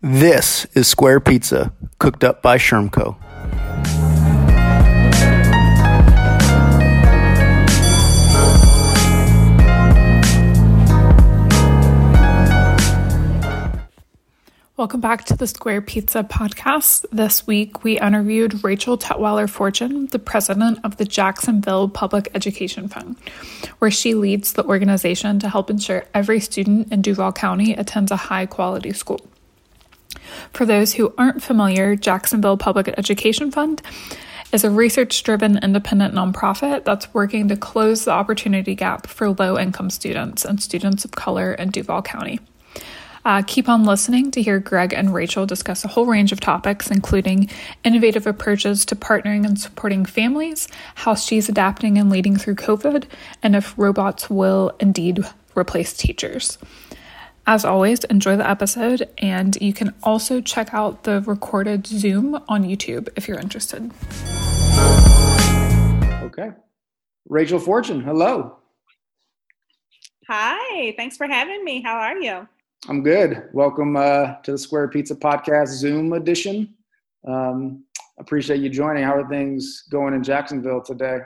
This is Square Pizza, cooked up by Shermco. Welcome back to the Square Pizza podcast. This week we interviewed Rachel Tutwiler Fortune, the president of the Jacksonville Public Education Fund, where she leads the organization to help ensure every student in Duval County attends a high quality school. For those who aren't familiar, Jacksonville Public Education Fund is a research driven independent nonprofit that's working to close the opportunity gap for low income students and students of color in Duval County. Uh, keep on listening to hear Greg and Rachel discuss a whole range of topics, including innovative approaches to partnering and supporting families, how she's adapting and leading through COVID, and if robots will indeed replace teachers. As always, enjoy the episode, and you can also check out the recorded Zoom on YouTube if you're interested. Okay. Rachel Fortune, hello. Hi, thanks for having me. How are you? I'm good. Welcome uh, to the Square Pizza Podcast Zoom edition. Um, appreciate you joining. How are things going in Jacksonville today?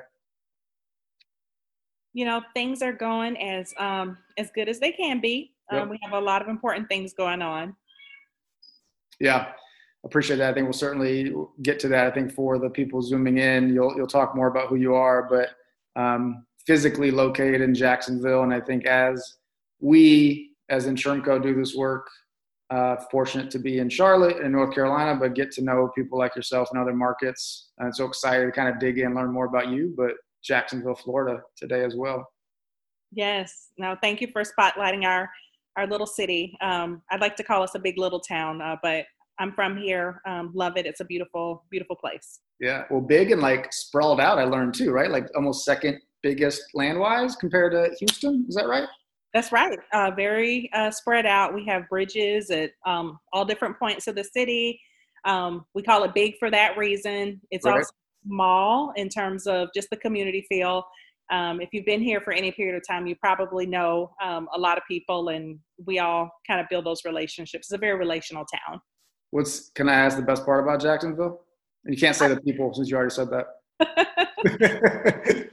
You know, things are going as um, as good as they can be. Um. We have a lot of important things going on. Yeah, appreciate that. I think we'll certainly get to that. I think for the people zooming in, you'll you'll talk more about who you are, but um, physically located in Jacksonville, and I think as we as in Shermco do this work. Uh, fortunate to be in Charlotte in North Carolina, but get to know people like yourself in other markets. And so excited to kind of dig in, learn more about you, but Jacksonville, Florida today as well. Yes. No, thank you for spotlighting our our little city. Um, I'd like to call us a big little town, uh, but I'm from here. Um, love it. It's a beautiful, beautiful place. Yeah. Well, big and like sprawled out. I learned too, right? Like almost second biggest land wise compared to Houston. Is that right? That's right. Uh, very uh, spread out. We have bridges at um, all different points of the city. Um, we call it big for that reason. It's right. also small in terms of just the community feel. Um, if you've been here for any period of time, you probably know um, a lot of people, and we all kind of build those relationships. It's a very relational town. What's can I ask the best part about Jacksonville? You can't say the people since you already said that.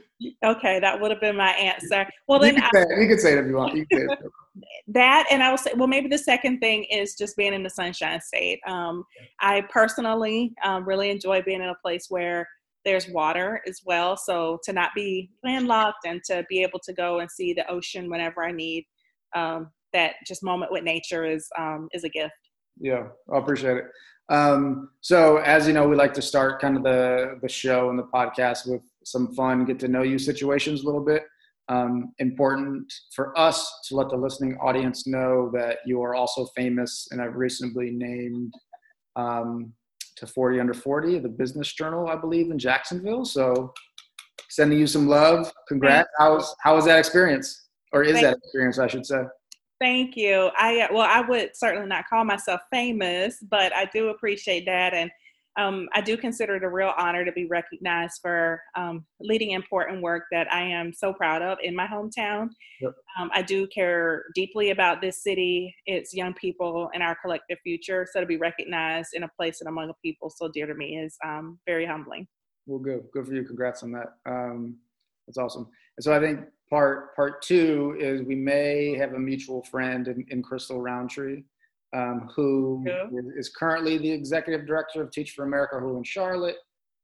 Okay, that would have been my answer. Well, then you can, I, say, you can say it if you want. You can that, and I will say, well, maybe the second thing is just being in the Sunshine State. Um, I personally um, really enjoy being in a place where there's water as well. So to not be landlocked and to be able to go and see the ocean whenever I need, um, that just moment with nature is um, is a gift. Yeah, I appreciate it. Um, so as you know, we like to start kind of the the show and the podcast with some fun, get to know you situations a little bit. Um, important for us to let the listening audience know that you are also famous, and I've recently named um, to 40 Under 40, the Business Journal, I believe, in Jacksonville. So, sending you some love. Congrats. How was how was that experience, or is Thank that experience, I should say? Thank you. I well, I would certainly not call myself famous, but I do appreciate that, and um, I do consider it a real honor to be recognized for um, leading important work that I am so proud of in my hometown. Yep. Um, I do care deeply about this city, its young people, and our collective future. So to be recognized in a place and among a people so dear to me is um, very humbling. Well, good, good for you. Congrats on that. Um, that's awesome. And so I think part part two is we may have a mutual friend in, in Crystal Roundtree um, who yeah. is currently the executive director of Teach for America, who in Charlotte,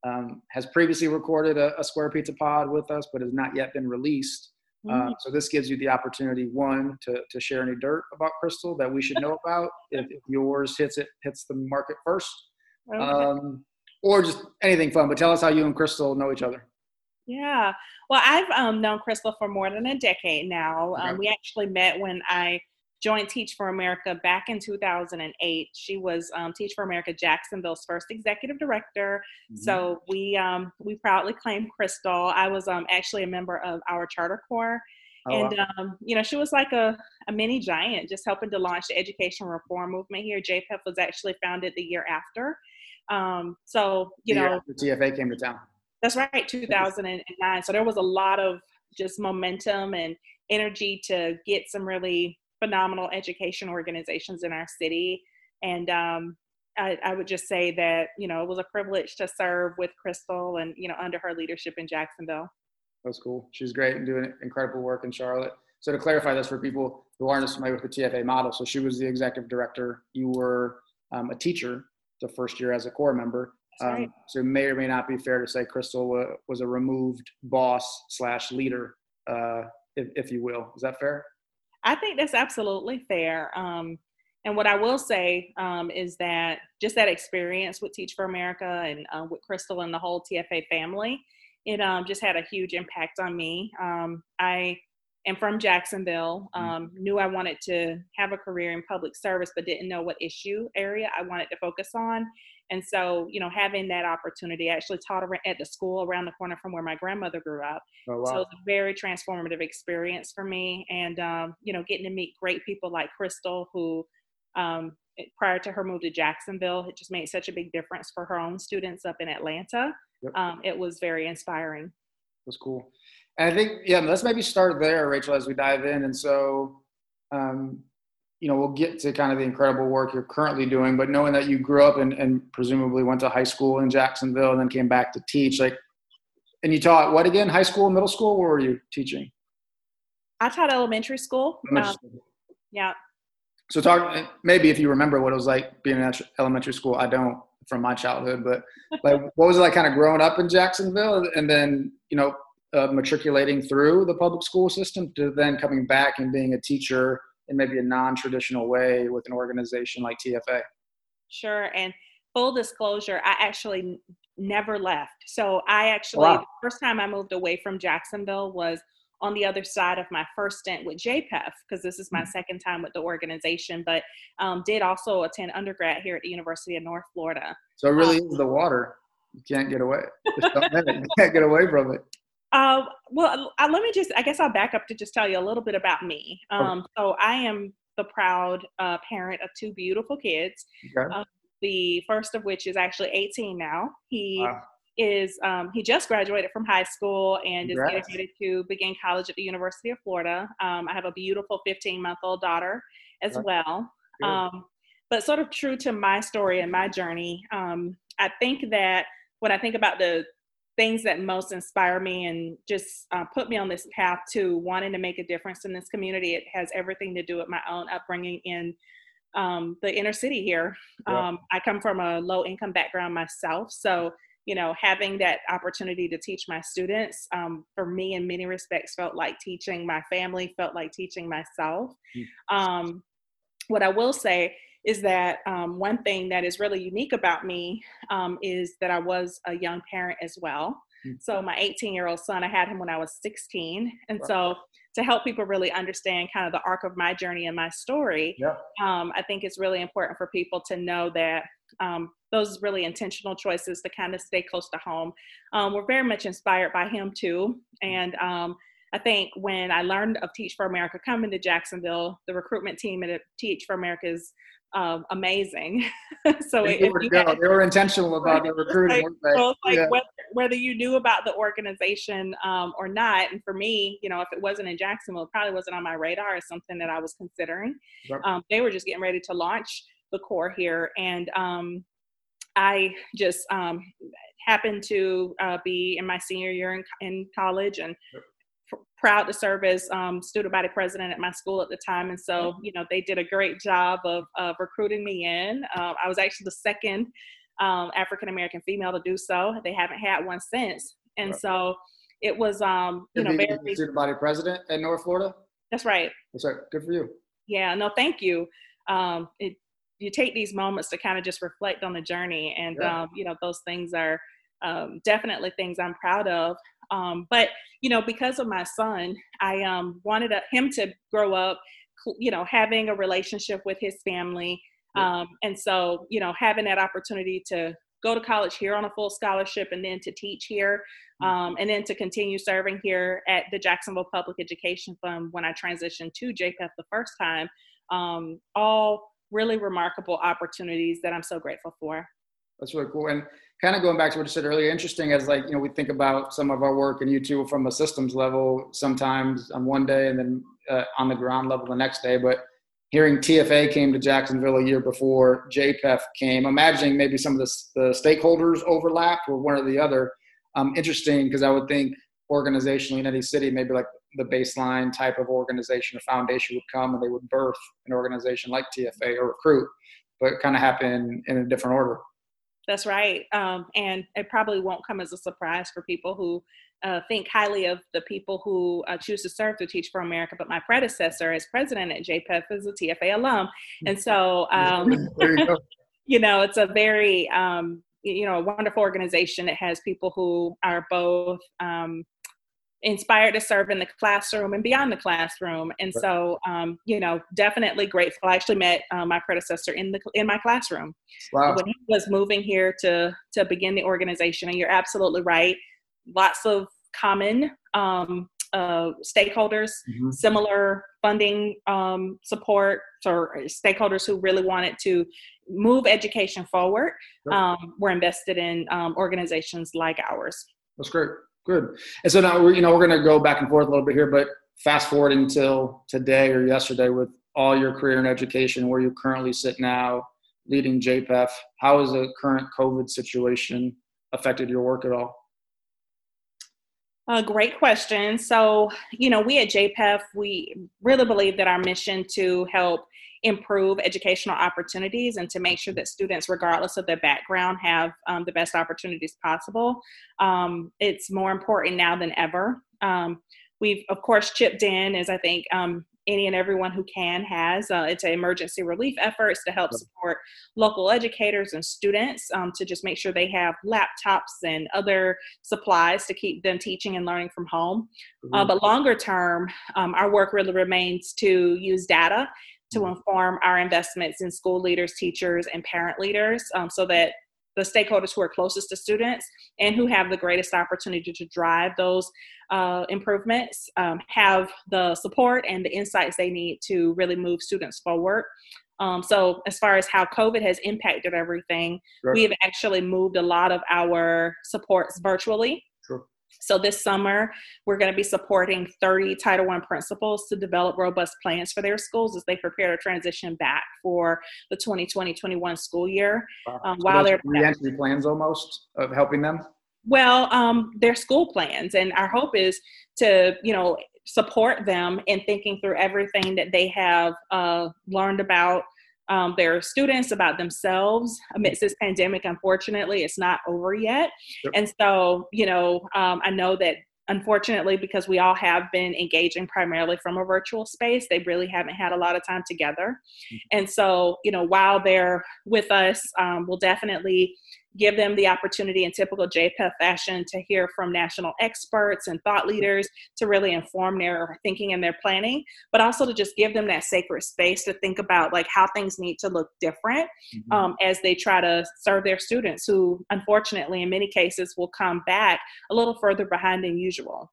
um, has previously recorded a, a, Square Pizza Pod with us, but has not yet been released. Mm-hmm. Uh, so this gives you the opportunity, one, to, to share any dirt about Crystal that we should know about if, if yours hits it hits the market first, okay. um, or just anything fun. But tell us how you and Crystal know each other. Yeah, well, I've um, known Crystal for more than a decade now. Um, okay. We actually met when I joined Teach for America back in 2008. She was um, Teach for America Jacksonville's first executive director. Mm-hmm. So we um, we proudly claim Crystal. I was um, actually a member of our charter corps. Oh, and wow. Um, you know, she was like a, a mini giant, just helping to launch the education reform movement here. JPEF was actually founded the year after. Um, so you the know, the TFA came to town. That's right, 2009. So there was a lot of just momentum and energy to get some really phenomenal education organizations in our city. and um, I, I, would just say that you know it was a privilege to serve with Crystal and you know under her leadership in Jacksonville. That's cool. She's great and doing incredible work in Charlotte. So to clarify this for people who aren't as familiar with the TFA model, so she was the executive director. You were um, a teacher the first year as a corps member. Um, right. So it may or may not be fair to say Crystal was a removed boss slash leader, uh, if, if, you will. Is that fair? I think that's absolutely fair. Um, and what I will say um, is that just that experience with Teach for America and uh, with Crystal and the whole TFA family, it um, just had a huge impact on me. Um, I am from Jacksonville, mm. um, knew I wanted to have a career in public service, but didn't know what issue area I wanted to focus on. And so, you know, having that opportunity, I actually taught at the school around the corner from where my grandmother grew up. Oh, wow. So it was a very transformative experience for me. And, um, you know, getting to meet great people like Crystal, who um, prior to her move to Jacksonville, it just made such a big difference for her own students up in Atlanta. Yep. Um, it was very inspiring. That's cool. And I think, yeah, let's maybe start there, Rachel, as we dive in. And so, um, you know, we'll get to kind of the incredible work you're currently doing, but knowing that you grew up and, and presumably went to high school in Jacksonville and then came back to teach, like, and you taught what again? High school, middle school? Where were you teaching? I taught elementary school. Elementary um, school. Yeah. So talk maybe if you remember what it was like being in elementary school. I don't from my childhood, but like what was it like kind of growing up in Jacksonville and then you know uh, matriculating through the public school system to then coming back and being a teacher in maybe a non-traditional way with an organization like TFA. Sure, and full disclosure, I actually never left. So I actually wow. the first time I moved away from Jacksonville was on the other side of my first stint with JPEF, because this is my mm-hmm. second time with the organization, but um, did also attend undergrad here at the University of North Florida. So it really um, is the water. You can't get away. you can't get away from it. Uh, well, uh, let me just, I guess I'll back up to just tell you a little bit about me. Um, okay. So I am the proud uh, parent of two beautiful kids. Okay. Uh, the first of which is actually 18 now. He wow is um, he just graduated from high school and Congrats. is getting ready to begin college at the University of Florida. Um, I have a beautiful 15 month old daughter as well. Um, but sort of true to my story and my journey, um, I think that when I think about the things that most inspire me and just uh, put me on this path to wanting to make a difference in this community, it has everything to do with my own upbringing in um, the inner city here. Yeah. Um, I come from a low income background myself, so you know, having that opportunity to teach my students, um, for me, in many respects, felt like teaching my family, felt like teaching myself. Mm. Um, what I will say is that um, one thing that is really unique about me um, is that I was a young parent as well. Mm. So, my 18 year old son, I had him when I was 16. And so, to help people really understand kind of the arc of my journey and my story, yep. um, I think it's really important for people to know that um, those really intentional choices to kind of stay close to home um, were very much inspired by him too. And um, I think when I learned of Teach for America coming to Jacksonville, the recruitment team at Teach for America is um, amazing. so they, were, had, they were intentional about the recruiting. Like, like yeah. whether, whether, you knew about the organization um, or not, and for me, you know, if it wasn't in Jacksonville, it probably wasn't on my radar as something that I was considering. Yep. Um, they were just getting ready to launch the corps here, and um, I just um, happened to uh, be in my senior year in, in college and proud to serve as um, student body president at my school at the time. And so, you know, they did a great job of, of recruiting me in. Uh, I was actually the second um, African American female to do so. They haven't had one since. And right. so it was, um, you know, very student body president at North Florida. That's right. That's right. Good for you. Yeah. No, thank you. Um, it, you take these moments to kind of just reflect on the journey, and yeah. um, you know, those things are um, definitely things I'm proud of. Um, but you know, because of my son, I um, wanted a, him to grow up, you know, having a relationship with his family, um, and so you know, having that opportunity to go to college here on a full scholarship and then to teach here mm. um, and then to continue serving here at the jacksonville public education fund when i transitioned to jpef the first time um, all really remarkable opportunities that i'm so grateful for. That's really cool. And kind of going back to what you said earlier, interesting as like, you know, we think about some of our work you too from a systems level, sometimes on one day and then uh, on the ground level the next day. But hearing TFA came to Jacksonville a year before JPEF came, imagining maybe some of the, the stakeholders overlapped or one or the other. Um, interesting because I would think organizationally in any city, maybe like the baseline type of organization or foundation would come and they would birth an organization like TFA or recruit, but kind of happen in a different order. That's right. Um, and it probably won't come as a surprise for people who uh, think highly of the people who uh, choose to serve through Teach for America. But my predecessor as president at JPEF is a TFA alum. And so, um, you, you, know, it's a very, um, you know, a wonderful organization. It has people who are both um, inspired to serve in the classroom and beyond the classroom. And so, um, you know, definitely grateful. I actually met uh, my predecessor in the in my classroom wow. when he was moving here to to begin the organization. And you're absolutely right. Lots of common um, uh, stakeholders, mm-hmm. similar funding um, support, or stakeholders who really wanted to move education forward sure. um, were invested in um, organizations like ours. That's great. Good. And so now we're, you know, we're going to go back and forth a little bit here, but fast forward until today or yesterday with all your career in education, where you currently sit now, leading JPEF. How has the current COVID situation affected your work at all? A great question. So, you know, we at JPEF, we really believe that our mission to help improve educational opportunities and to make sure that students, regardless of their background, have um, the best opportunities possible. Um, it's more important now than ever. Um, we've, of course, chipped in, as I think um, any and everyone who can has. Uh, it's an emergency relief efforts to help support local educators and students um, to just make sure they have laptops and other supplies to keep them teaching and learning from home. Uh, mm-hmm. But longer term, um, our work really remains to use data to mm-hmm. inform our investments in school leaders, teachers, and parent leaders um, so that the stakeholders who are closest to students and who have the greatest opportunity to drive those uh, improvements um, have the support and the insights they need to really move students forward. Um, so, as far as how COVID has impacted everything, sure. we have actually moved a lot of our supports virtually. So this summer, we're going to be supporting 30 Title I principals to develop robust plans for their schools as they prepare to transition back for the 2020-21 school year. Wow. Um, so while they're reentry plans almost of helping them. Well, um, their school plans, and our hope is to you know support them in thinking through everything that they have uh, learned about um, their students, about themselves amidst this pandemic. Unfortunately, it's not over yet. Yep. And so, you know, um, I know that unfortunately, because we all have been engaging primarily from a virtual space, they really haven't had a lot of time together. Mm-hmm. And so, you know, while they're with us, um, we'll definitely give them the opportunity in typical JPEF fashion to hear from national experts and thought leaders to really inform their thinking and their planning, but also to just give them that sacred space to think about like how things need to look different mm-hmm. um, as they try to serve their students who unfortunately in many cases will come back a little further behind than usual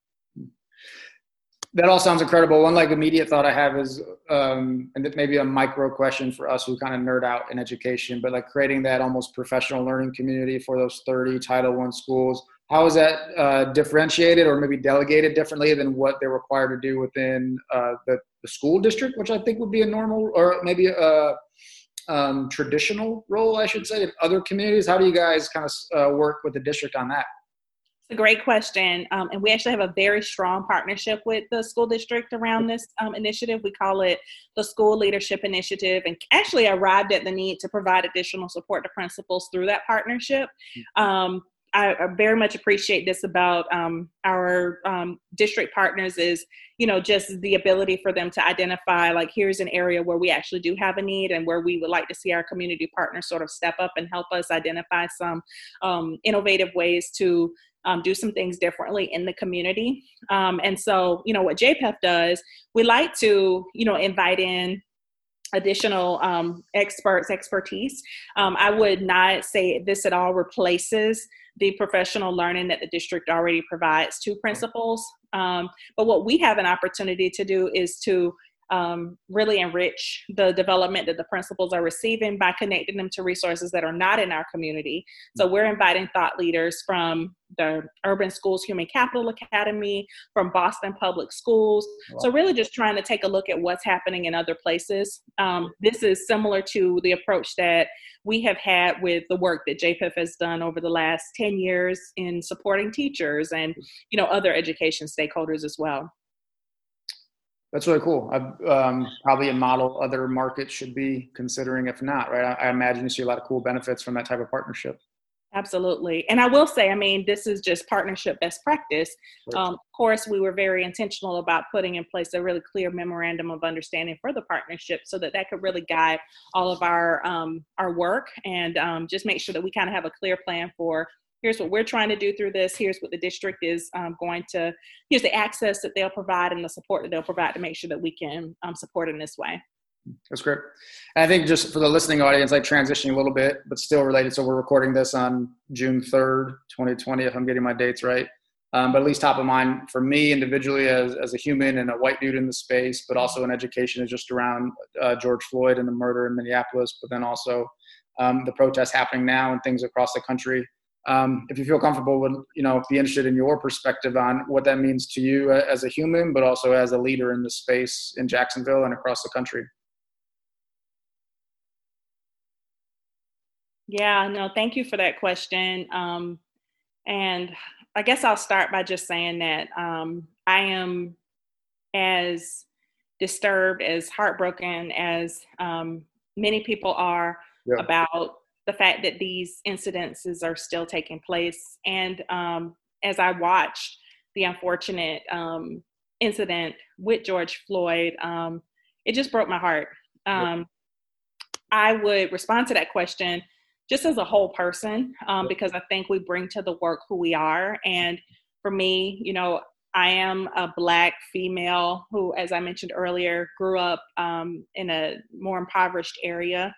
that all sounds incredible. One like immediate thought I have is, um, and maybe a micro question for us who kind of nerd out in education, but like creating that almost professional learning community for those 30 Title One schools. How is that uh, differentiated or maybe delegated differently than what they're required to do within uh, the, the, school district, which I think would be a normal or maybe a um, traditional role, I should say, in other communities? How do you guys kind of uh, work with the district on that? A great question. Um, and we actually have a very strong partnership with the school district around this um, initiative. We call it the School Leadership Initiative, and actually arrived at the need to provide additional support to principals through that partnership. Um, I, I, very much appreciate this about um, our um, district partners is you know just the ability for them to identify like here's an area where we actually do have a need and where we would like to see our community partners sort of step up and help us identify some um, innovative ways to um, do some things differently in the community. Um, and so, you know, what JPEF does, we like to, you know, invite in additional um, experts, expertise. Um, I would not say this at all replaces the professional learning that the district already provides to principals. Um, but what we have an opportunity to do is to um, really enrich the development that the principals are receiving by connecting them to resources that are not in our community. So we're inviting thought leaders from the Urban Schools Human Capital Academy, from Boston Public Schools. Wow. So really just trying to take a look at what's happening in other places. Um, this is similar to the approach that we have had with the work that JPEF has done over the last 10 years in supporting teachers and you know other education stakeholders as well. That's really cool. I, um, probably a model other markets should be considering, if not, right? I, I, imagine you see a lot of cool benefits from that type of partnership. Absolutely. And I will say, I mean, this is just partnership best practice. Um, of course, we were very intentional about putting in place a really clear memorandum of understanding for the partnership so that that could really guide all of our, um, our work and um, just make sure that we kind of have a clear plan for here's what we're trying to do through this here's what the district is um, going to here's the access that they'll provide and the support that they'll provide to make sure that we can um, support in this way. That's great. And i think just for the listening audience like transitioning a little bit but still related so we're recording this on june 3rd 2020 if i'm getting my dates right. Um, but at least top of mind for me individually as, as a human and a white dude in the space but also in education is just around uh, george floyd and the murder in minneapolis but then also um, the protests happening now and things across the country um, if you feel comfortable would you know be interested in your perspective on what that means to you as a human but also as a leader in the space in jacksonville and across the country. Yeah no thank you for that question. Um, and i guess i'll start by just saying that um, i am as disturbed as heartbroken as um, many people are about the fact that these incidences are still taking place. And um, as I watched the unfortunate um, incident with George Floyd, um, it just broke my heart. Um, I would respond to that question just as a whole person um, because I think we bring to the work who we are. And for me, you know, I am a Black female who, as I mentioned earlier, grew up um, in a more impoverished area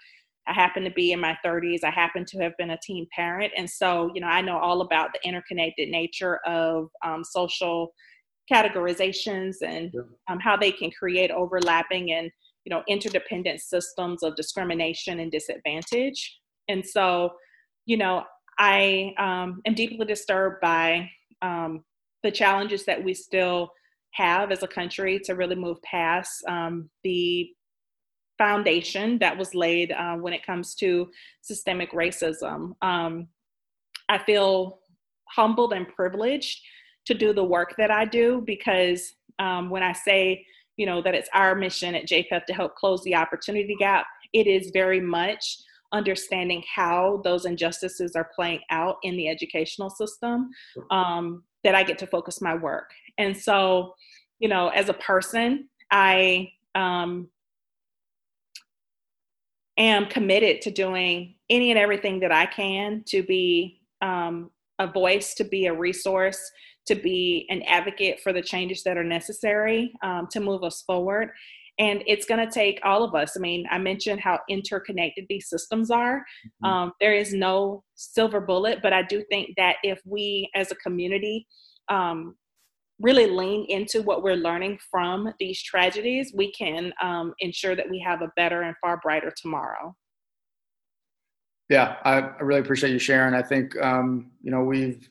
I happen to be in my 30s. I happen to have been a teen parent. And so, you know, I know all about the interconnected nature of um, social categorizations and um, how they can create overlapping and, you know, interdependent systems of discrimination and disadvantage. And so, you know, I um, am deeply disturbed by um, the challenges that we still have as a country to really move past um, the foundation that was laid uh, when it comes to systemic racism. Um, I feel humbled and privileged to do the work that I do because um, when I say, you know, that it's our mission at JPEF to help close the opportunity gap, it is very much understanding how those injustices are playing out in the educational system um, that I get to focus my work. And so, you know, as a person, I um, am committed to doing any and everything that I can to be um, a voice, to be a resource, to be an advocate for the changes that are necessary um, to move us forward. And it's going to take all of us. I mean, I mentioned how interconnected these systems are. Mm-hmm. Um, there is no silver bullet, but I do think that if we as a community um, really lean into what we're learning from these tragedies, we can um, ensure that we have a better and far brighter tomorrow. Yeah, I, I really appreciate you sharing. I think um, you know we've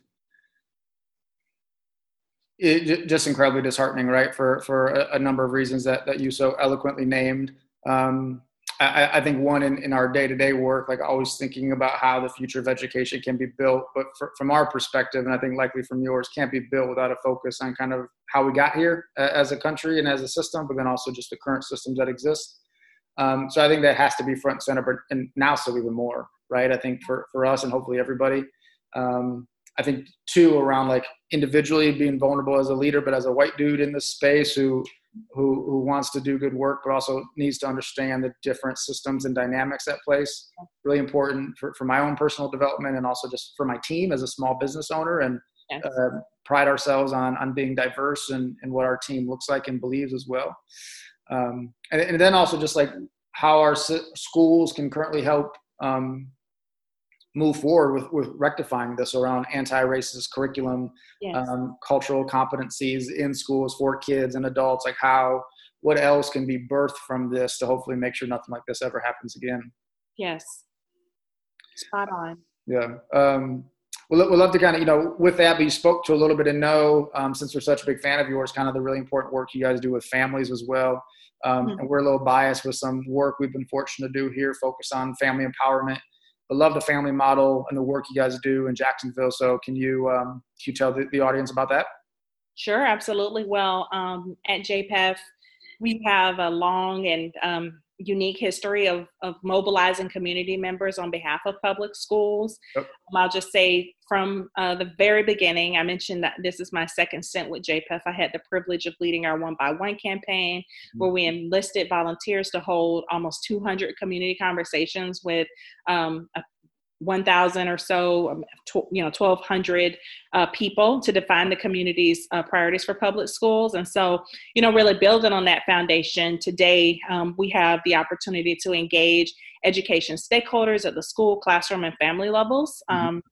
it, just incredibly disheartening, right? For for a, a, number of reasons that that you so eloquently named. Um, I, I, think one in, in our day-to-day work, like always thinking about how the future of education can be built, but for, from our perspective, and I think likely from yours, can't be built without a focus on kind of how we got here as a country and as a system, but then also just the current systems that exist. Um, so I think that has to be front and center, but and now so even more, right? I think for, for us and hopefully everybody, um, I think too around like individually being vulnerable as a leader, but as a white dude in this space who who who wants to do good work, but also needs to understand the different systems and dynamics at place. Really important for, for my own personal development and also just for my team as a small business owner and yes. uh, pride ourselves on on being diverse and, and what our team looks like and believes as well. Um, and, and then also just like how our schools can currently help um, move forward with, with rectifying this around anti-racist curriculum, yes. um, cultural competencies in schools for kids and adults, like how what else can be birthed from this to hopefully make sure nothing like this ever happens again. Yes. Spot on. Yeah. Um, we'd, we'd love to kind of, you know, with that, but you spoke to a little bit and know, um, since we're such a big fan of yours, kind of the really important work you guys do with families as well. Um, mm-hmm. And we're a little biased with some work we've been fortunate to do here, focus on family empowerment. I love the family model and the work you guys do in Jacksonville. So can you, um, can you tell the, the audience about that? Sure, absolutely. Well, um, at JPEF, we have a long and um, unique history of, of mobilizing community members on behalf of public schools. Yep. Um, I'll just say from uh, the very beginning, I mentioned that this is my second stint with JPEF. I had the privilege of leading our One by One campaign, mm-hmm. where we enlisted volunteers to hold almost 200 community conversations with um, a 1,000 or so, um, you know, 1,200 uh, people to define the community's uh, priorities for public schools. And so, you know, really building on that foundation, today um, we have the opportunity to engage education stakeholders at the school, classroom, and family levels. Mm-hmm. Um,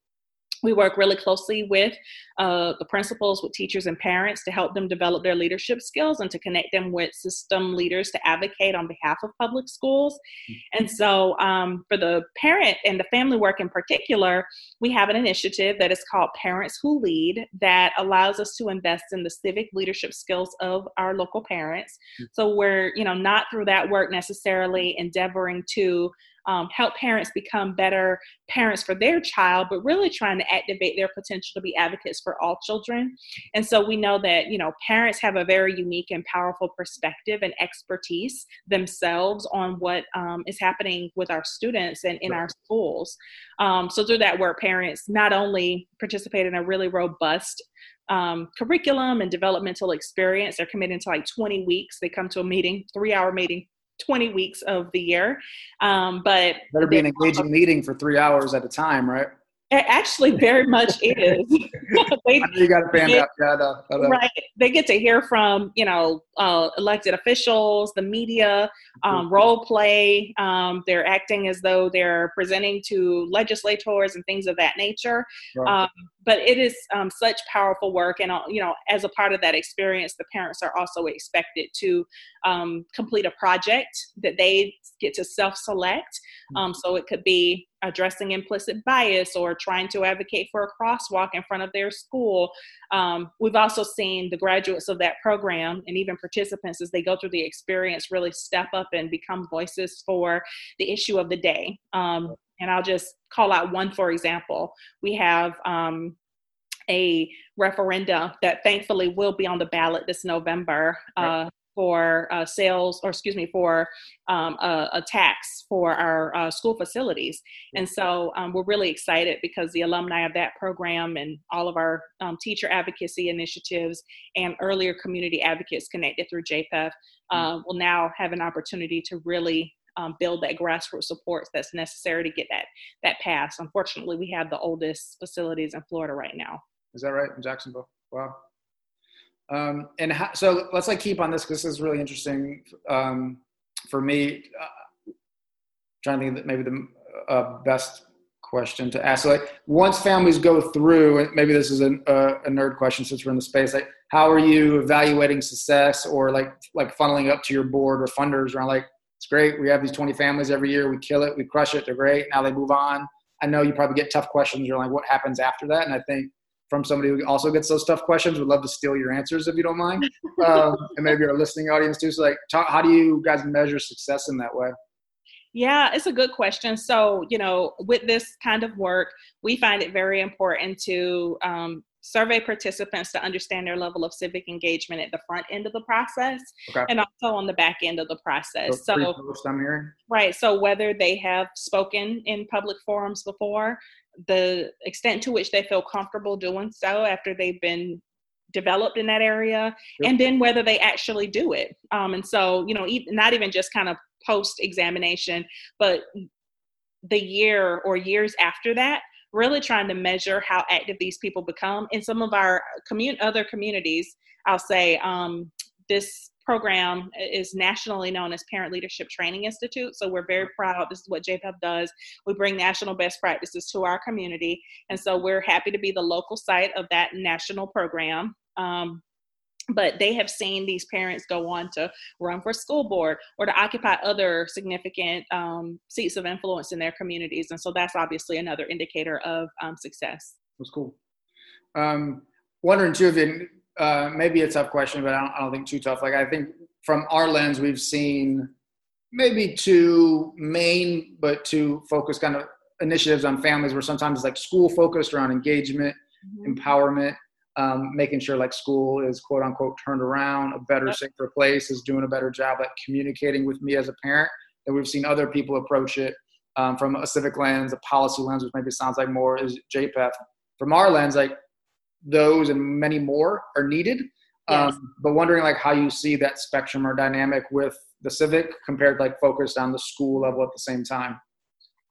we work really closely with uh, the principals, with teachers and parents to help them develop their leadership skills and to connect them with system leaders to advocate on behalf of public schools. Mm-hmm. And so, um, for the parent and the family work in particular, we have an initiative that is called Parents Who Lead that allows us to invest in the civic leadership skills of our local parents. Mm-hmm. So, we're, you know, not through that work necessarily endeavoring to um, help parents become better parents for their child, but really trying to activate their potential to be advocates for all children. And so we know that, you know, parents have a very unique and powerful perspective and expertise themselves on what um, is happening with our students and in our schools. Um, so through that work, parents not only participate in a really robust um, curriculum and developmental experience. They're committed to like 20 weeks. They come to a meeting, three hour meeting 20 weeks of the year. Um, but better be an engaging meeting for three hours at a time, right? It actually very much is. they, you got a fan out. Right. They get to hear from, you know, uh, elected officials, the media, um, role play. Um, they're acting as though they're presenting to legislators and things of that nature. Right. Um, but it is um, such powerful work. And, you know, as a part of that experience, the parents are also expected to um, complete a project that they get to self select. Mm. Um, so it could be addressing implicit bias or trying to advocate for a crosswalk in front of their school. Um, we've also seen the graduates of that program and even participants as they go through the experience really step up and become voices for the issue of the day. And I'll just call out one for example. We have um, a referenda that thankfully will be on the ballot this November. Uh, for uh, sales, or excuse me, for um, a, a, tax for our uh, school facilities. And so um, we're really excited because the alumni of that program and all of our um, teacher advocacy initiatives and earlier community advocates connected through JPEF uh, will now have an opportunity to really um, build that grassroots support that's necessary to get that that passed. Unfortunately, we have the oldest facilities in Florida right now. Is that right in Jacksonville? Wow. Um, and so let's like keep on this because this is really interesting um, for me. Uh, trying to think that maybe the uh, best question to ask. So like once families go through, and maybe this is a, a, nerd question since we're in the space. Like, how are you evaluating success or like like funneling up to your board or funders around like it's great. We have these 20 families every year. We kill it. We crush it. They're great. Now they move on. I know you probably get tough questions. You're like, what happens after that? And I think from somebody who also gets those tough questions. Would love to steal your answers if you don't mind, um, and maybe our listening audience too. So, like, talk, how do you guys measure success in that way? Yeah, it's a good question. So, you know, with this kind of work, we find it very important to um, survey participants to understand their level of civic engagement at the front end of the process okay. and also on the back end of the process. So, so I'm hearing. Right. So, whether they have spoken in public forums before, the extent to which they feel comfortable doing so after they've been developed in that area yep. and then whether they actually do it um, and so you know not even just kind of post examination but the year or years after that really trying to measure how active these people become in some of our commun- other communities i'll say um, this program is nationally known as Parent Leadership Training Institute. So we're very proud. This is what JPEF does. We bring national best practices to our community. And so we're happy to be the local site of that national program. Um, but they have seen these parents go on to run for school board or to occupy other significant um, seats of influence in their communities and so that's obviously another indicator of um, success. That's cool. Um, wondering too if it, uh, maybe a tough question but I don't, I don't think too tough. Like i think from our lens we've seen maybe two main but two focus kind of initiatives on families where sometimes it's like school focused around engagement mm-hmm. empowerment um, making sure like school is quote unquote turned around, a better, safer place, is doing a better job at communicating with me as a parent. And we've seen other people approach it um, from a civic lens, a policy lens, which maybe sounds like more is JPEF. From our lens, like those and many more are needed. Yes. Um, but wondering like how you see that spectrum or dynamic with the civic compared like focused on the school level at the same time.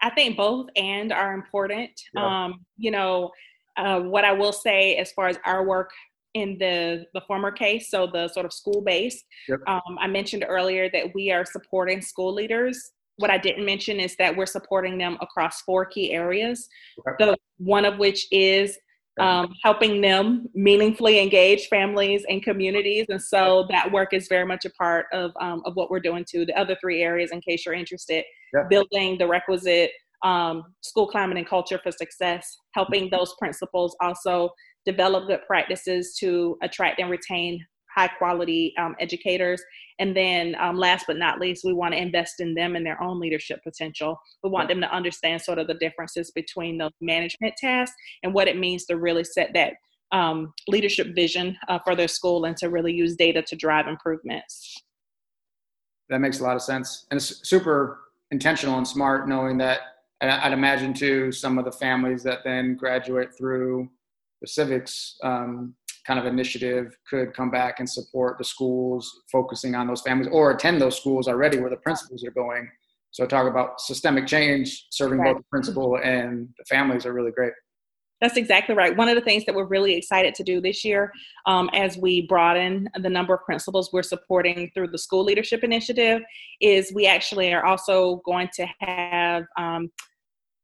I think both and are important. Yeah. Um, you know, uh, what I will say as far as our work in the the former case, so the sort of school based, yep. um, I mentioned earlier that we are supporting school leaders. What I didn't mention is that we're supporting them across four key areas. Okay. The one of which is um, helping them meaningfully engage families and communities. And so that work is very much a part of, um, of what we're doing too. The other three areas, in case you're interested, building the requisite um, school climate and culture for success, helping those principals also develop good practices to attract and retain high quality um, educators. And then, um, last but not least, we want to invest in them and their own leadership potential. We want them to understand sort of the differences between those management tasks and what it means to really set that um, leadership vision uh, for their school and to really use data to drive improvements. That makes a lot of sense. And it's super intentional and smart knowing that and I'd imagine too some of the families that then graduate through the civics um, kind of initiative could come back and support the schools focusing on those families or attend those schools already where the principals are going. So talk about systemic change, serving right. both the principal and the families are really great. That's exactly right. One of the things that we're really excited to do this year, um, as we broaden the number of principals we're supporting through the School Leadership Initiative, is we actually are also going to have um,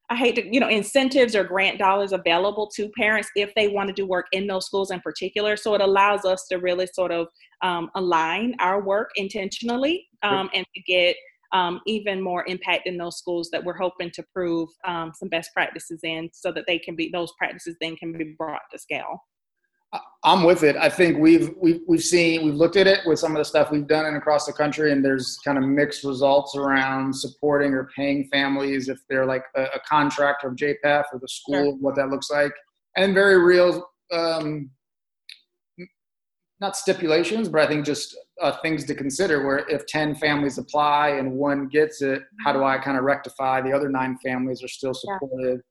I hate to, you know, incentives or grant dollars available to parents if they want to do work in those schools in particular. So it allows us to really sort of um, align our work intentionally um, and to get um, even more impact in those schools that we're hoping to prove um, some best practices in so that they can be, those practices then can be brought to scale. I'm with it. I think we've we've we've seen we've looked at it with some of the stuff we've done and across the country, and there's kind of mixed results around supporting or paying families if they're like a, a contractor of JPEF or the school, sure. what that looks like, and very real, um, not stipulations, but I think just uh, things to consider. Where if ten families apply and one gets it, how do I kind of rectify the other nine families are still supported? Yeah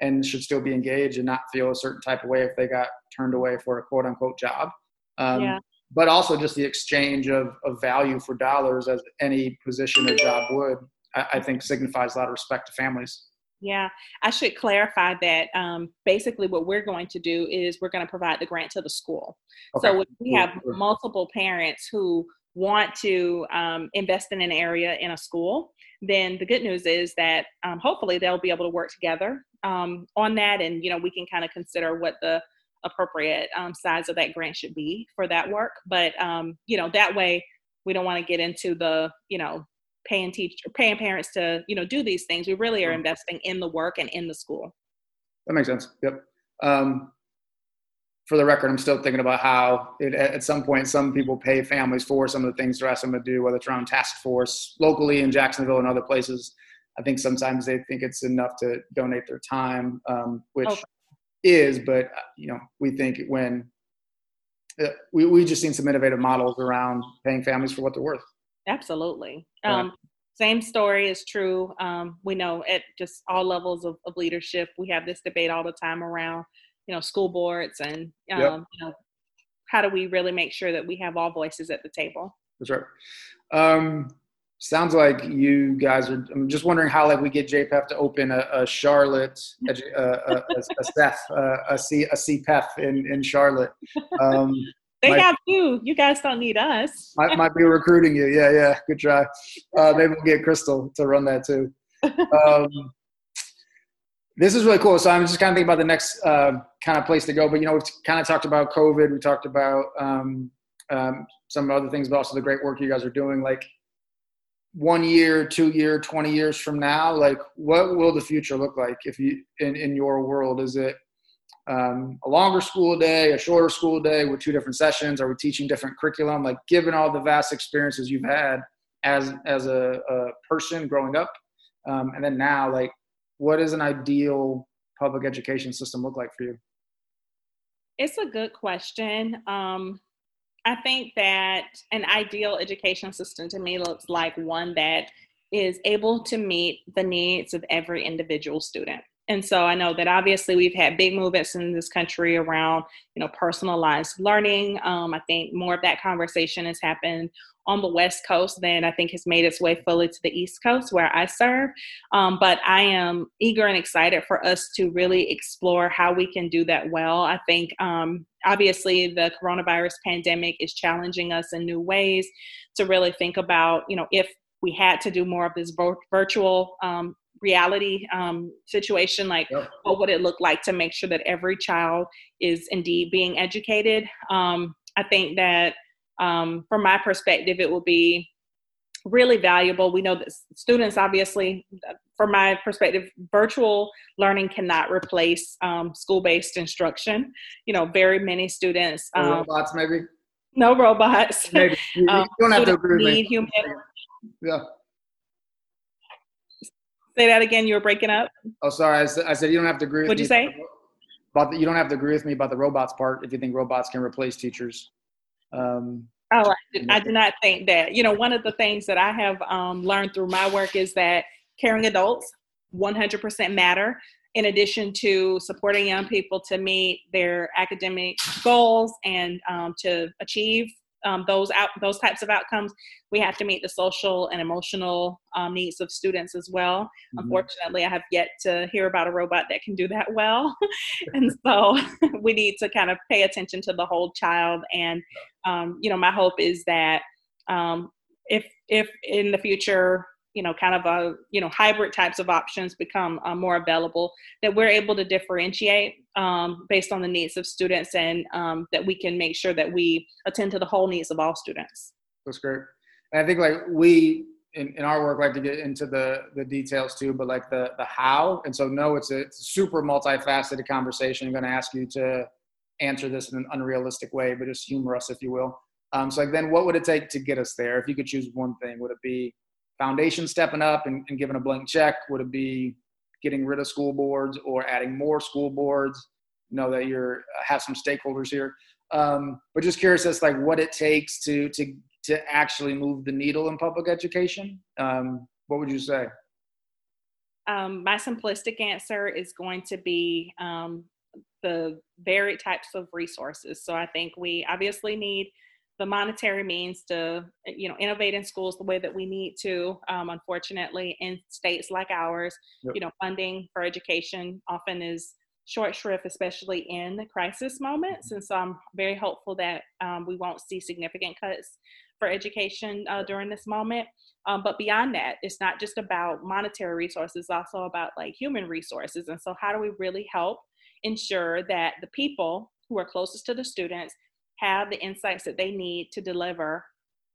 and should still be engaged and not feel a certain type of way if they got turned away for a quote unquote job. Um, yeah. But also just the exchange of, of value for dollars as any position or job would, I, I think signifies a lot of respect to families. Yeah, I should clarify that um, basically what we're going to do is we're going to provide the grant to the school. Okay. So we have multiple parents who want to um, invest in an area in a school, then the good news is that um, hopefully they'll be able to work together um, on that, and you know we can kind of consider what the appropriate um, size of that grant should be for that work. But um, you know that way we don't want to get into the you know paying teach paying parents to you know do these things. We really are investing in the work and in the school. That makes sense. Yep. Um, for the record, I'm still thinking about how it, at some point some people pay families for some of the things they're asking them to do, whether it's around task force locally in Jacksonville and other places. I think sometimes they think it's enough to donate their time, um, which okay. is, but uh, you know, we think when uh, we we just seen some innovative models around paying families for what they're worth. Absolutely. Um, same story is true. Um, we know at just all levels of, of leadership, we have this debate all the time around you know school boards and um, yep. you know how do we really make sure that we have all voices at the table? That's right. Um, sounds like you guys are i'm just wondering how like we get jpef to open a, a charlotte a, a, a, a, CEF, a, C, a cpef in, in charlotte. Um, they might, have you. You guys don't need us. Might, might be recruiting you. Yeah yeah. Good try. Uh, maybe we'll get crystal to run that too. Um, this is really cool. So I'm just kind of thinking about the next uh, kind of place to go. But you know, we've kind of talked about COVID. We talked about um, um, some other things, but also the great work you guys are doing. Like one year, two year, 20 years from now, like what will the future look like if you in, in your world? Is it um, a longer school day, a shorter school day with two different sessions? Are we teaching different curriculum? Like given all the vast experiences you've had as as a, a person growing up, um, and then now, like what does an ideal public education system look like for you? It's a good question. Um, I think that an ideal education system to me looks like one that is able to meet the needs of every individual student. And so I know that obviously we've had big movements in this country around, you know, personalized learning. Um, I think more of that conversation has happened on the West Coast than I think has made its way fully to the East Coast where I serve. Um, but I am eager and excited for us to really explore how we can do that well. I think um, obviously the coronavirus pandemic is challenging us in new ways to really think about, you know, if we had to do more of this virtual um, reality um, situation like yep. what would it look like to make sure that every child is indeed being educated um, i think that um, from my perspective, it will be really valuable. We know that students, obviously, from my perspective, virtual learning cannot replace um, school-based instruction. You know, very many students. Um, robots, maybe. No robots. Maybe you, you um, don't have to agree need human. Yeah. Say that again. You were breaking up. Oh, sorry. I said, I said you don't have to agree. What'd you say? About the, you don't have to agree with me about the robots part if you think robots can replace teachers. Um, oh, I do, I do, not think that. You know, one of the things that I have um, learned through my work is that caring adults 100% matter. In addition to supporting young people to meet their academic goals and um, to achieve um, those out those types of outcomes, we have to meet the social and emotional um, needs of students as well. Mm-hmm. Unfortunately, I have yet to hear about a robot that can do that well, and so we need to kind of pay attention to the whole child. And um, you know, my hope is that um, if if in the future you know kind of a you know hybrid types of options become uh, more available that we're able to differentiate um, based on the needs of students and um, that we can make sure that we attend to the whole needs of all students. That's great. And i think like we in, in our work like to get into the the details too but like the the how and so no it's a, it's a super multifaceted conversation. I'm going to ask you to answer this in an unrealistic way but just humor us if you will. Um, so like then what would it take to get us there? If you could choose one thing would it be foundation stepping up and, and giving a blank check? Would it be getting rid of school boards or adding more school boards? Know that you're have some stakeholders here, um, but just curious as like what it takes to to to actually move the needle in public education. Um, what would you say? Um, my simplistic answer is going to be um, the varied types of resources. So I think we obviously need the monetary means to you know innovate in schools the way that we need to um, unfortunately in states like ours. Yep. you know funding for education often is short shrift especially in the crisis moments. And so i'm very hopeful that um, we won't see significant cuts for education uh, during this moment. Um, but beyond that it's not just about monetary resources it's also about like human resources. And so how do we really help ensure that the people who are closest to the students have the insights that they need to deliver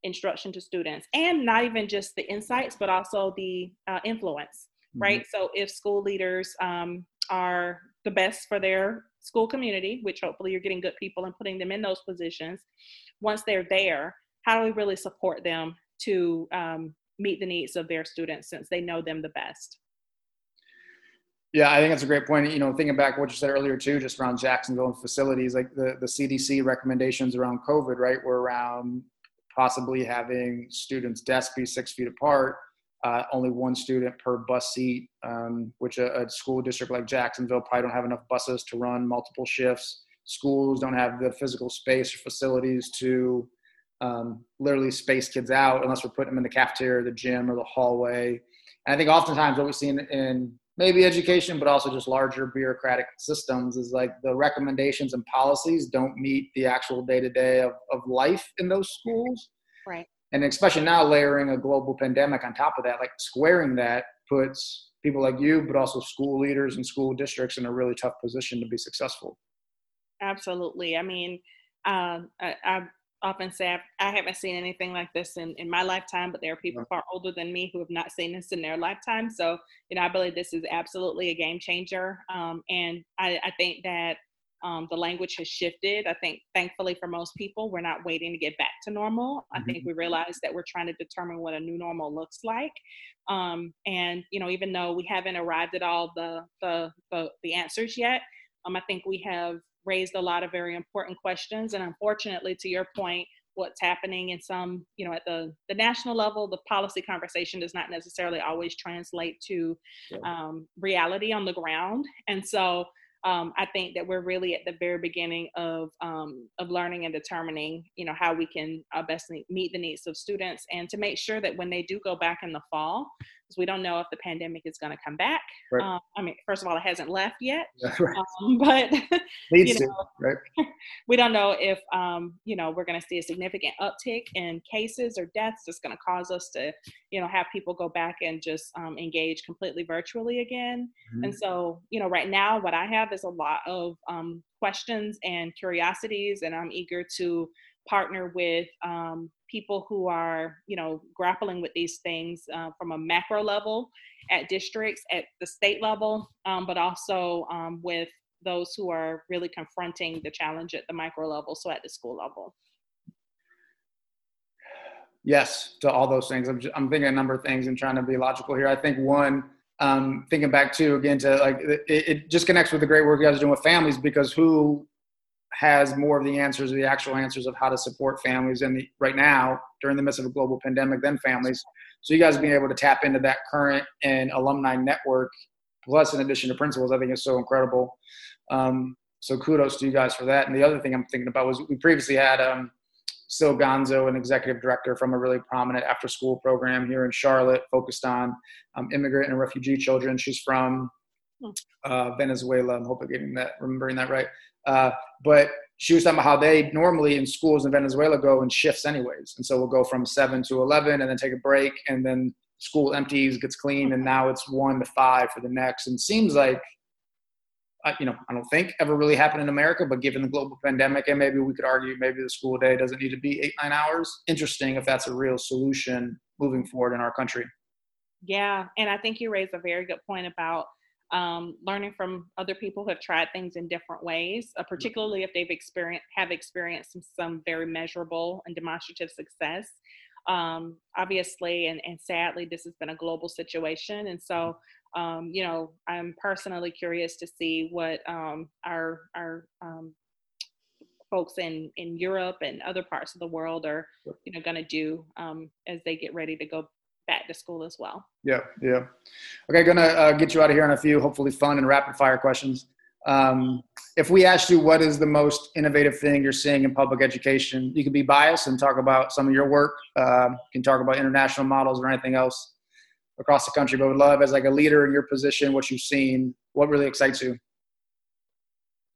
instruction to students. And not even just the insights but also the uh, influence mm-hmm. right? So if school leaders um, are the best for their school community which hopefully you're getting good people and putting them in those positions once they're there how do we really support them to um, meet the needs of their students since they know them the best yeah, I think that's a great point. You know, thinking back what you said earlier too, just around Jacksonville and facilities, like the, the CDC recommendations around COVID, right, were around possibly having students' desks be six feet apart, uh, only one student per bus seat, um, which a, a, school district like Jacksonville probably don't have enough buses to run multiple shifts. Schools don't have the physical space or facilities to um, literally space kids out unless we're putting them in the cafeteria, the gym, or the hallway. And I think oftentimes what we've seen in maybe education, but also just larger bureaucratic systems is like the recommendations and policies don't meet the actual day to day of life in those schools. Right. And especially now layering a global pandemic on top of that, like squaring that puts people like you, but also school leaders and school districts in a really tough position to be successful. Absolutely. I mean, um, I, I often say I haven't seen anything like this in, in my lifetime, but there are people far older than me who have not seen this in their lifetime. So, you know, I believe this is absolutely a game changer. Um, and I, I, think that um, the language has shifted. I think, thankfully, for most people, we're not waiting to get back to normal. I think mm-hmm. we realize that we're trying to determine what a new normal looks like. Um, and you know, even though we haven't arrived at all the the the, the answers yet, um, I think we have raised a lot of very important questions. And unfortunately, to your point, what's happening in some, you know, at the, the national level, the policy conversation does not necessarily always translate to um, reality on the ground. And so um, I think that we're really at the very beginning of um, of learning and determining, you know, how we can uh, best meet the needs of students, and to make sure that when they do go back in the fall, because we don't know if the pandemic is going to come back. Right. Um, I mean, first of all, it hasn't left yet, yeah, right. um, but you know, right. we don't know if um, you know we're going to see a significant uptick in cases or deaths that's going to cause us to, you know, have people go back and just um, engage completely virtually again. Mm-hmm. And so, you know, right now, what I have is a lot of um, questions and curiosities, and I'm eager to partner with um, people who are, you know, grappling with these things uh, from a macro level at districts, at the state level, um, but also um, with those who are really confronting the challenge at the micro level, so at the school level. Yes, to all those things. I'm, just, I'm thinking a number of things and trying to be logical here. I think one, um, thinking back to again to like it, it, just connects with the great work you guys are doing with families because who has more of the answers, the actual answers of how to support families in the right now during the midst of a global pandemic than families. So you guys being able to tap into that current and alumni network, plus in addition to principals, I think is so incredible. Um, so kudos to you guys for that. And the other thing I'm thinking about was we previously had um, Sil Gonzo, an executive director from a really prominent after school program here in Charlotte, focused on um, immigrant and refugee children. She's from hmm. uh, Venezuela. I'm hoping getting that, remembering that right. Uh, but she was talking about how they normally in schools in Venezuela go in shifts anyways. And so we'll go from seven to 11 and then take a break and then school empties, gets clean. And now it's one to five for the next. And seems like, uh, you know, I don't think ever really happened in America, but given the global pandemic, and maybe we could argue maybe the school day doesn't need to be eight, nine hours. Interesting if that's a real solution moving forward in our country. Yeah. And I think you raised a very good point about um, learning from other people who have tried things in different ways, uh, mm-hmm. particularly if they've experienced have experienced some, some very measurable and demonstrative success. Um, obviously, and, and sadly, this has been a global situation, and so mm-hmm. um, you know, I'm personally curious to see what um, our our um, folks in in Europe and other parts of the world are you know going to do um, as they get ready to go back to school as well. Yeah, yeah. Okay, gonna uh, get you out of here on a few hopefully fun and rapid fire questions. Um, if we asked you what is the most innovative thing you're seeing in public education, you can be biased and talk about some of your work. Uh, you can talk about international models or anything else across the country. But would love as like a leader in your position, what you've seen, what really excites you.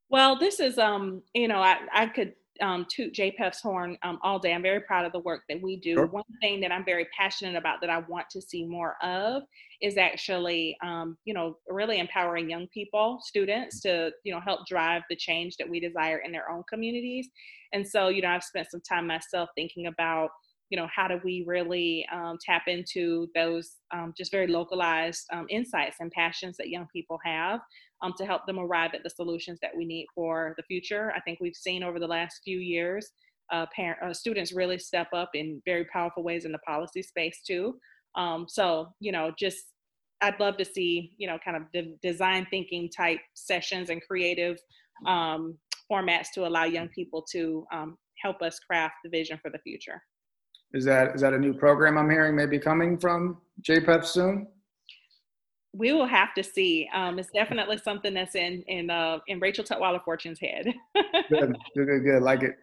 Well, this is um, you know, I, I could um, toot JPEF's horn um, all day. I'm very proud of the work that we do. Sure. One thing that I'm very passionate about that I want to see more of is actually, um, you know, really empowering young people, students to, you know, help drive the change that we desire in their own communities. And so, you know, I've spent some time myself thinking about, you know, how do we really um, tap into those um, just very localized um, insights and passions that young people have um, to help them arrive at the solutions that we need for the future. I think we've seen over the last few years uh, parent, uh, students really step up in very powerful ways in the policy space too. Um, so, you know, just I'd love to see, you know, kind of the design thinking type sessions and creative um, formats to allow young people to help us craft the vision for the future. Is that is that a new program I'm hearing maybe coming from JPEF soon? we will have to see. Um, it's definitely something that's in in uh, in Rachael Tutwiler Fortune's head. good, good, good, good. Like it.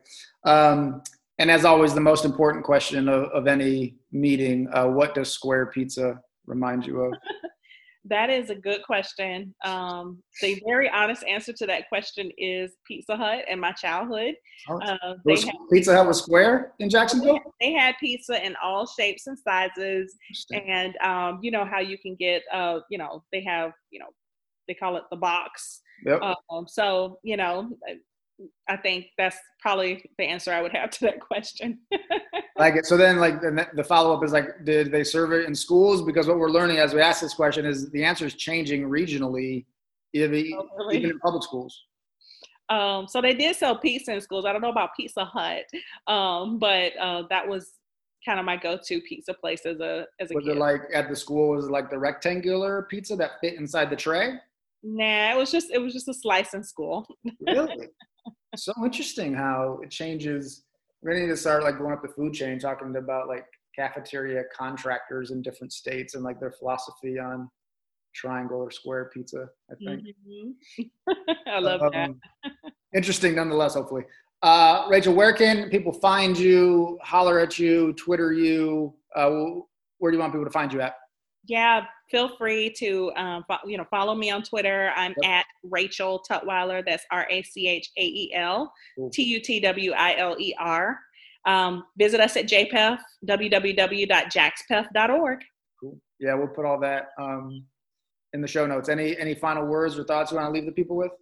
Um, and as always, the most important question of, of any meeting: uh, What does Square Pizza remind you of? That is a good question. Um, the very honest answer to that question is Pizza Hut and my childhood. Oh, uh, had, pizza Hut was square in Jacksonville? They had pizza in all shapes and sizes. And um, you know how you can get, uh, you know, they have, you know, they call it the box. Yep. Um, so, you know, I think that's probably the answer I would have to that question. like. So then, like the, the follow up is like, did they serve it in schools? Because what we're learning as we ask this question is the answer is changing regionally, even, oh, really? even in public schools. Um, so they did sell pizza in schools. I don't know about Pizza Hut, um, but uh, that was kind of my go-to pizza place as a as a was kid. it like at the school was it like the rectangular pizza that fit inside the tray nah it was just it was just a slice in school really so interesting how it changes we need to start like going up the food chain talking about like cafeteria contractors in different states and like their philosophy on triangle or square pizza i think mm-hmm. i love um, that interesting nonetheless hopefully uh, Rachael, where can people find you, holler at you, Twitter you? Uh, where do you want people to find you at? Yeah, feel free to um, fo- you know follow me on Twitter. I'm yep. at Rachael Tutwiler. That's R A C H A E L T U T W I L E R. Um, visit us at JPEF, www.jaxpef.org. Cool. Yeah, we'll put all that um, in the show notes. Any any final words or thoughts you want to leave the people with?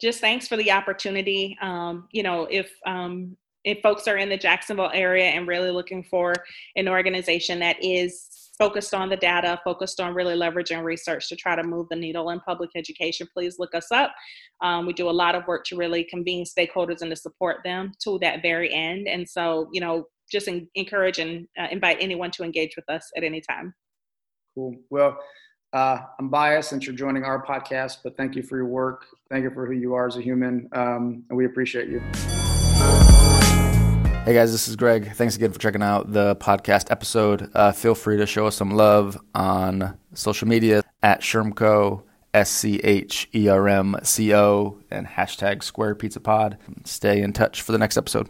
just thanks for the opportunity. Um, you know, if um, if folks are in the Jacksonville area and really looking for an organization that is focused on the data, focused on really leveraging research to try to move the needle in public education, please look us up. Um, we do a lot of work to really convene stakeholders and to support them to that very end. And so, you know, just in, encourage and uh, invite anyone to engage with us at any time. Cool. Well, uh, I'm biased since you're joining our podcast, but thank you for your work. Thank you for who you are as a human, um, and we appreciate you. Hey guys, this is Greg. Thanks again for checking out the podcast episode. Uh, feel free to show us some love on social media at Schermco, S C H E R M C O, and hashtag Square Pizza Pod. Stay in touch for the next episode.